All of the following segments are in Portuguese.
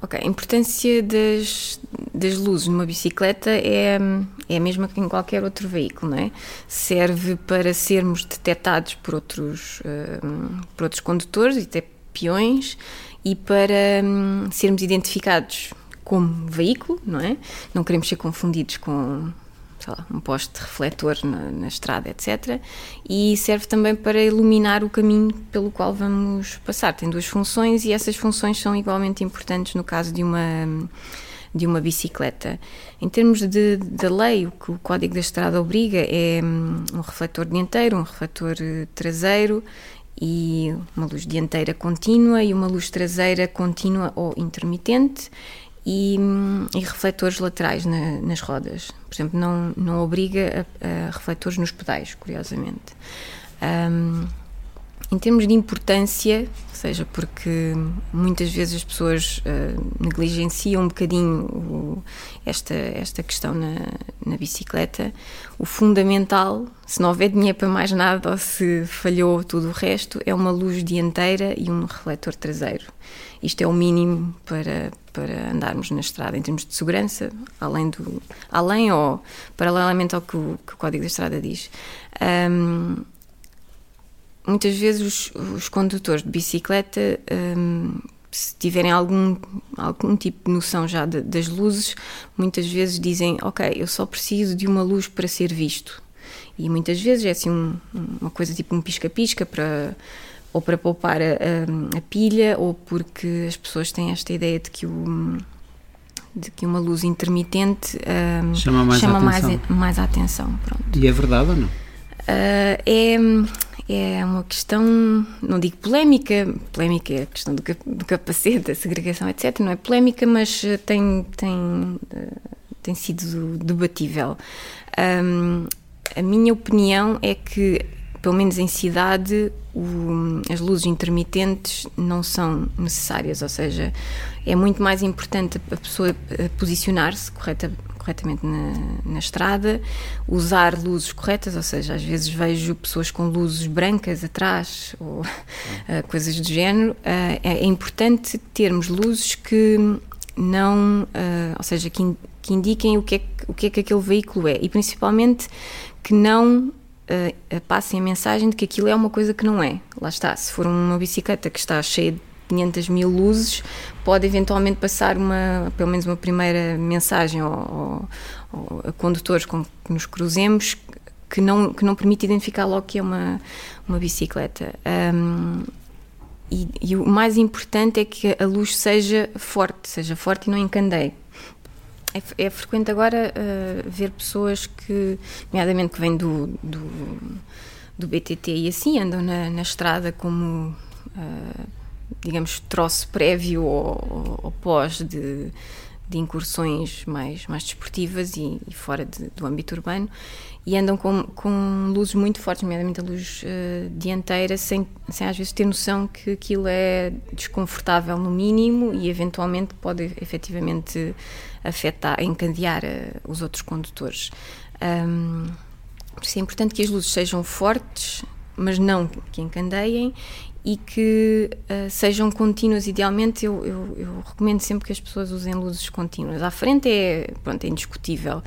Ok, a importância das, das luzes numa bicicleta é, é a mesma que em qualquer outro veículo, não é? Serve para sermos detectados por outros, uh, por outros condutores e até peões e para um, sermos identificados como veículo, não é? Não queremos ser confundidos com lá, um poste refletor na, na, estrada, etc. E serve também para iluminar o caminho pelo qual vamos passar. Tem duas funções e essas funções são igualmente importantes no caso de uma de uma bicicleta. Em termos de, de lei, o que o Código da Estrada obriga é hum, um refletor dianteiro, um refletor eh, traseiro e uma luz dianteira contínua e uma luz traseira contínua ou intermitente e, e refletores laterais na, nas rodas. Por exemplo, não, não obriga a, a refletores nos pedais, curiosamente. Um, em termos de importância, seja porque muitas vezes as pessoas uh, negligenciam um bocadinho o, esta, esta questão na, na bicicleta, o fundamental, se não houver dinheiro para mais nada ou se falhou tudo o resto, é uma luz dianteira e um refletor traseiro. Isto é o mínimo para, para andarmos na estrada em termos de segurança, além do além ou paralelamente ao que o, que o Código da Estrada diz. Um, muitas vezes os, os, condutores de bicicleta, um, se tiverem algum, algum tipo de noção já de, das luzes, muitas vezes dizem: Ok, eu só preciso de uma luz para ser visto. E muitas vezes é assim um, uma coisa tipo um pisca-pisca para ou para poupar a, a, a, pilha ou porque as pessoas têm esta ideia de que o de que uma luz intermitente um, chama mais chama a atenção. Mais, mais a atenção pronto. E é verdade ou não? Uh, é, é uma questão, não digo polémica, polémica é a questão do, do capacete, da segregação, etc. Não é polémica, mas tem, tem, tem sido debatível. Um, a minha opinião é que pelo menos em cidade, o, as luzes intermitentes não são necessárias, ou seja, é muito mais importante a pessoa posicionar-se correta, corretamente na, na, estrada, usar luzes corretas, ou seja, às vezes vejo pessoas com luzes brancas atrás ou uh, coisas do género. Uh, é, é, importante termos luzes que não, uh, ou seja, que, in, que indiquem o que, é, o que é que aquele veículo é e principalmente que não uh, passem a mensagem de que aquilo é uma coisa que não é. Lá está, se for uma bicicleta que está cheia de 500 mil luzes, pode eventualmente passar uma, pelo menos uma primeira mensagem ao, ao, a condutores com que nos cruzemos que não, que não permite identificar logo que é uma, uma bicicleta. Um, e, e, o mais importante é que a luz seja forte, seja forte e não encandeie. É, é frequente agora uh, ver pessoas que, nomeadamente que vêm do, do, do, BTT e assim, andam na, na estrada como, uh, digamos, troço prévio ou, ou pós de, de incursões mais, mais desportivas e, e fora de, do âmbito urbano e andam com, com luzes muito fortes, nomeadamente a luz uh, dianteira, sem, sem às vezes ter noção que aquilo é desconfortável no mínimo e eventualmente pode efetivamente afetar, encadear uh, os outros condutores. Um, por isso é importante que as luzes sejam fortes, mas não que encandeiem e que uh, sejam contínuas. Idealmente, eu, eu, eu, recomendo sempre que as pessoas usem luzes contínuas. À frente é, pronto, é indiscutível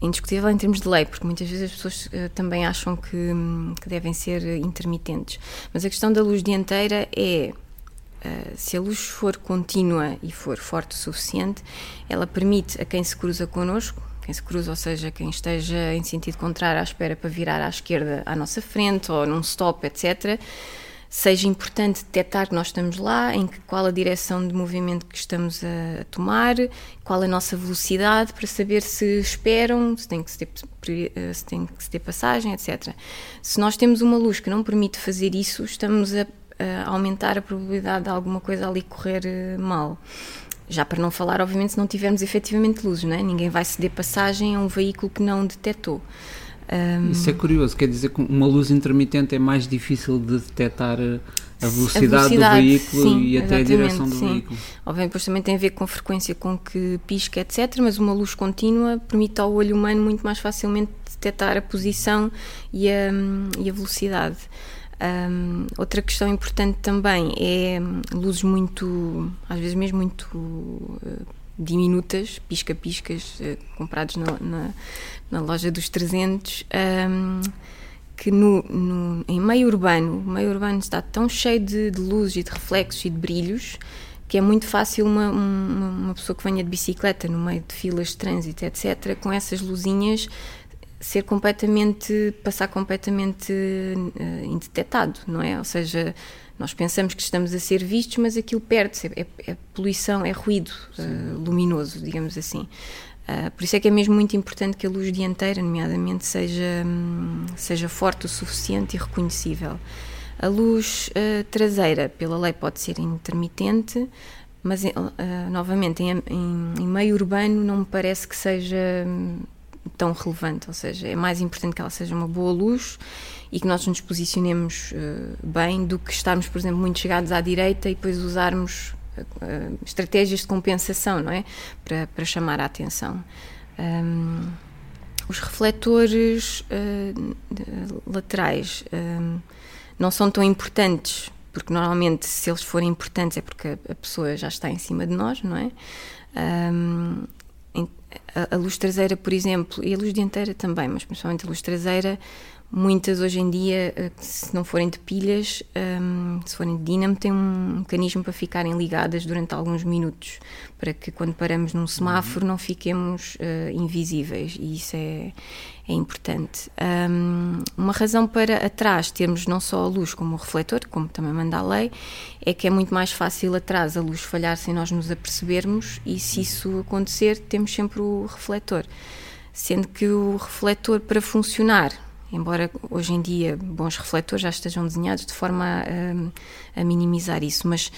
indiscutível em termos de lei, porque muitas vezes as pessoas uh, também acham que, que, devem ser intermitentes. Mas a questão da luz dianteira é. Uh, se a luz for contínua e for forte o suficiente, ela permite a quem se cruza connosco, quem se cruza, ou seja, quem esteja em sentido contrário à espera para virar à esquerda à nossa frente ou num stop, etc., seja importante detectar que nós estamos lá, em que, qual a direção de movimento que estamos a, tomar, qual a nossa velocidade, para saber se esperam, se tem que se ter, eh, se tem que se ter passagem, etc. Se nós temos uma luz que não permite fazer isso, estamos a, a aumentar a probabilidade de alguma coisa ali correr eh, mal. Já para não falar, obviamente, se não tivermos efetivamente luzes, não é? ninguém vai ceder passagem a um veículo que não detectou. Um, Isso é curioso, quer dizer que uma luz intermitente é mais difícil de detectar a velocidade, a velocidade do veículo sim, e até a direção do sim. veículo. Obviamente, depois também tem a ver com a frequência com que pisca, etc. Mas uma luz contínua permite ao olho humano muito mais facilmente detectar a posição e a, e a velocidade. Um, outra questão importante também é luzes muito, às vezes mesmo muito uh, diminutas, pisca-piscas, uh, comprados na, na, na, loja dos 300, um, que no, no, em meio urbano, o meio urbano está tão cheio de, de luzes e de reflexos e de brilhos que é muito fácil uma, uma, uma, pessoa que venha de bicicleta no meio de filas de trânsito, etc., com essas luzinhas ser completamente, passar completamente uh, indetectado, não é? Ou seja, nós pensamos que estamos a ser vistos, mas aquilo perde-se, é, é, poluição, é ruído uh, luminoso, digamos assim. Uh, por isso é que é mesmo muito importante que a luz dianteira, nomeadamente, seja, um, seja forte o suficiente e reconhecível. A luz traseira, pela lei, pode ser intermitente, mas novamente em, em, em, meio urbano não me parece que seja hum, tão relevante, ou seja, é mais importante que ela seja uma boa luz e que nós nos posicionemos uh, bem do que estarmos, por exemplo, muito chegados à direita e depois usarmos uh, estratégias de compensação, não é? Para, para chamar a atenção. Um, os refletores uh, laterais um, não são tão importantes, porque normalmente se eles forem importantes é porque a pessoa já está em cima de nós, não é? Um, a, a luz traseira, por exemplo, e a luz dianteira também, mas principalmente a luz traseira, muitas hoje em dia, eh, se não forem de pilhas, um, se forem de dínamo, têm um mecanismo para ficarem ligadas durante alguns minutos, para que quando paramos num semáforo não fiquemos uh, invisíveis, e isso é, é importante. Um, uma razão para atrás termos não só a luz como o refletor, como também manda a lei, é que é muito mais fácil atrás a luz falhar sem nós nos apercebermos e se isso acontecer temos sempre o refletor. Sendo que o refletor para funcionar embora hoje em dia bons refletores já estejam desenhados de forma a, a minimizar isso, mas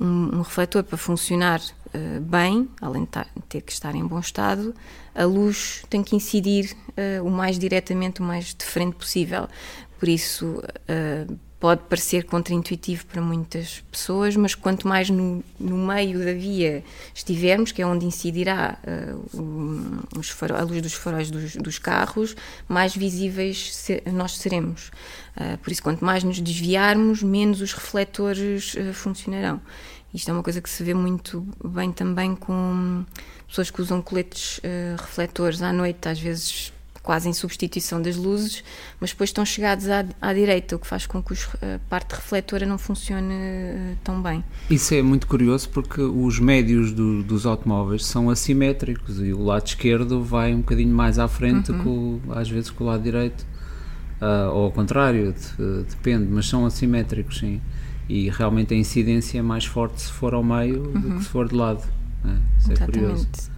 um, um, refletor para funcionar uh, bem, além de ter que estar em bom estado, a luz tem que incidir uh, o mais diretamente, o mais de frente possível. Por isso, uh, pode parecer contraintuitivo para muitas pessoas, mas quanto mais no, no meio da via estivermos, que é onde incidirá uh, a luz dos faróis dos, dos carros, mais visíveis ser, nós seremos. Uh, por isso, quanto mais nos desviarmos, menos os refletores uh, funcionarão. Isto é uma coisa que se vê muito bem também com pessoas que usam coletes refletores à noite, às vezes quase em substituição das luzes, mas depois estão chegados à, à direita, o que faz com que a parte refletora não funcione uh, tão bem. Isso é muito curioso porque os médios do, dos automóveis são assimétricos e o lado esquerdo vai um bocadinho mais à frente, uhum. com, às vezes com o lado direito, uh, ou ao contrário, de, depende, mas são assimétricos, sim. E realmente a incidência é mais forte se for ao meio uhum. do que se for de lado. Né? Isso é Exatamente. curioso.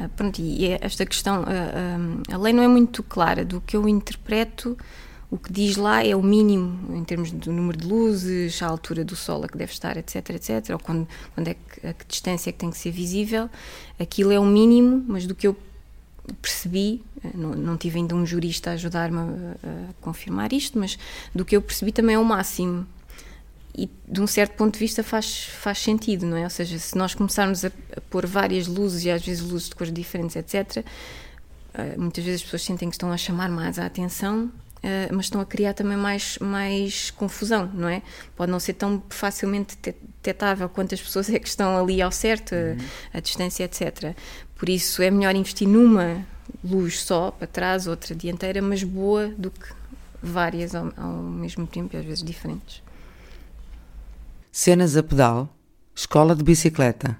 Uh, pronto, e é esta questão, uh, a lei não é muito clara do que eu interpreto. O que diz lá é o mínimo em termos do número de luzes, a altura do sol a que deve estar, etc, etc, ou quando, quando é que, a que distância é que tem que ser visível. Aquilo é o mínimo, mas do que eu percebi, não, não tive ainda um jurista a ajudar-me a, a, confirmar isto, mas do que eu percebi também é o máximo e de um certo ponto de vista faz, faz sentido, não é? Ou seja, se nós começarmos a, a pôr várias luzes e às vezes luzes de cores diferentes, etc., uh, eh, muitas vezes as pessoas sentem que estão a chamar mais a atenção, uh, mas estão a criar também mais, mais confusão, não é? Pode não ser tão facilmente detectável quantas pessoas é que estão ali ao certo, uhum. a, a distância, etc. Por isso é melhor investir numa luz só para trás, outra dianteira, mas boa do que várias ao, ao mesmo tempo e às vezes diferentes. Cenas a pedal, escola de bicicleta.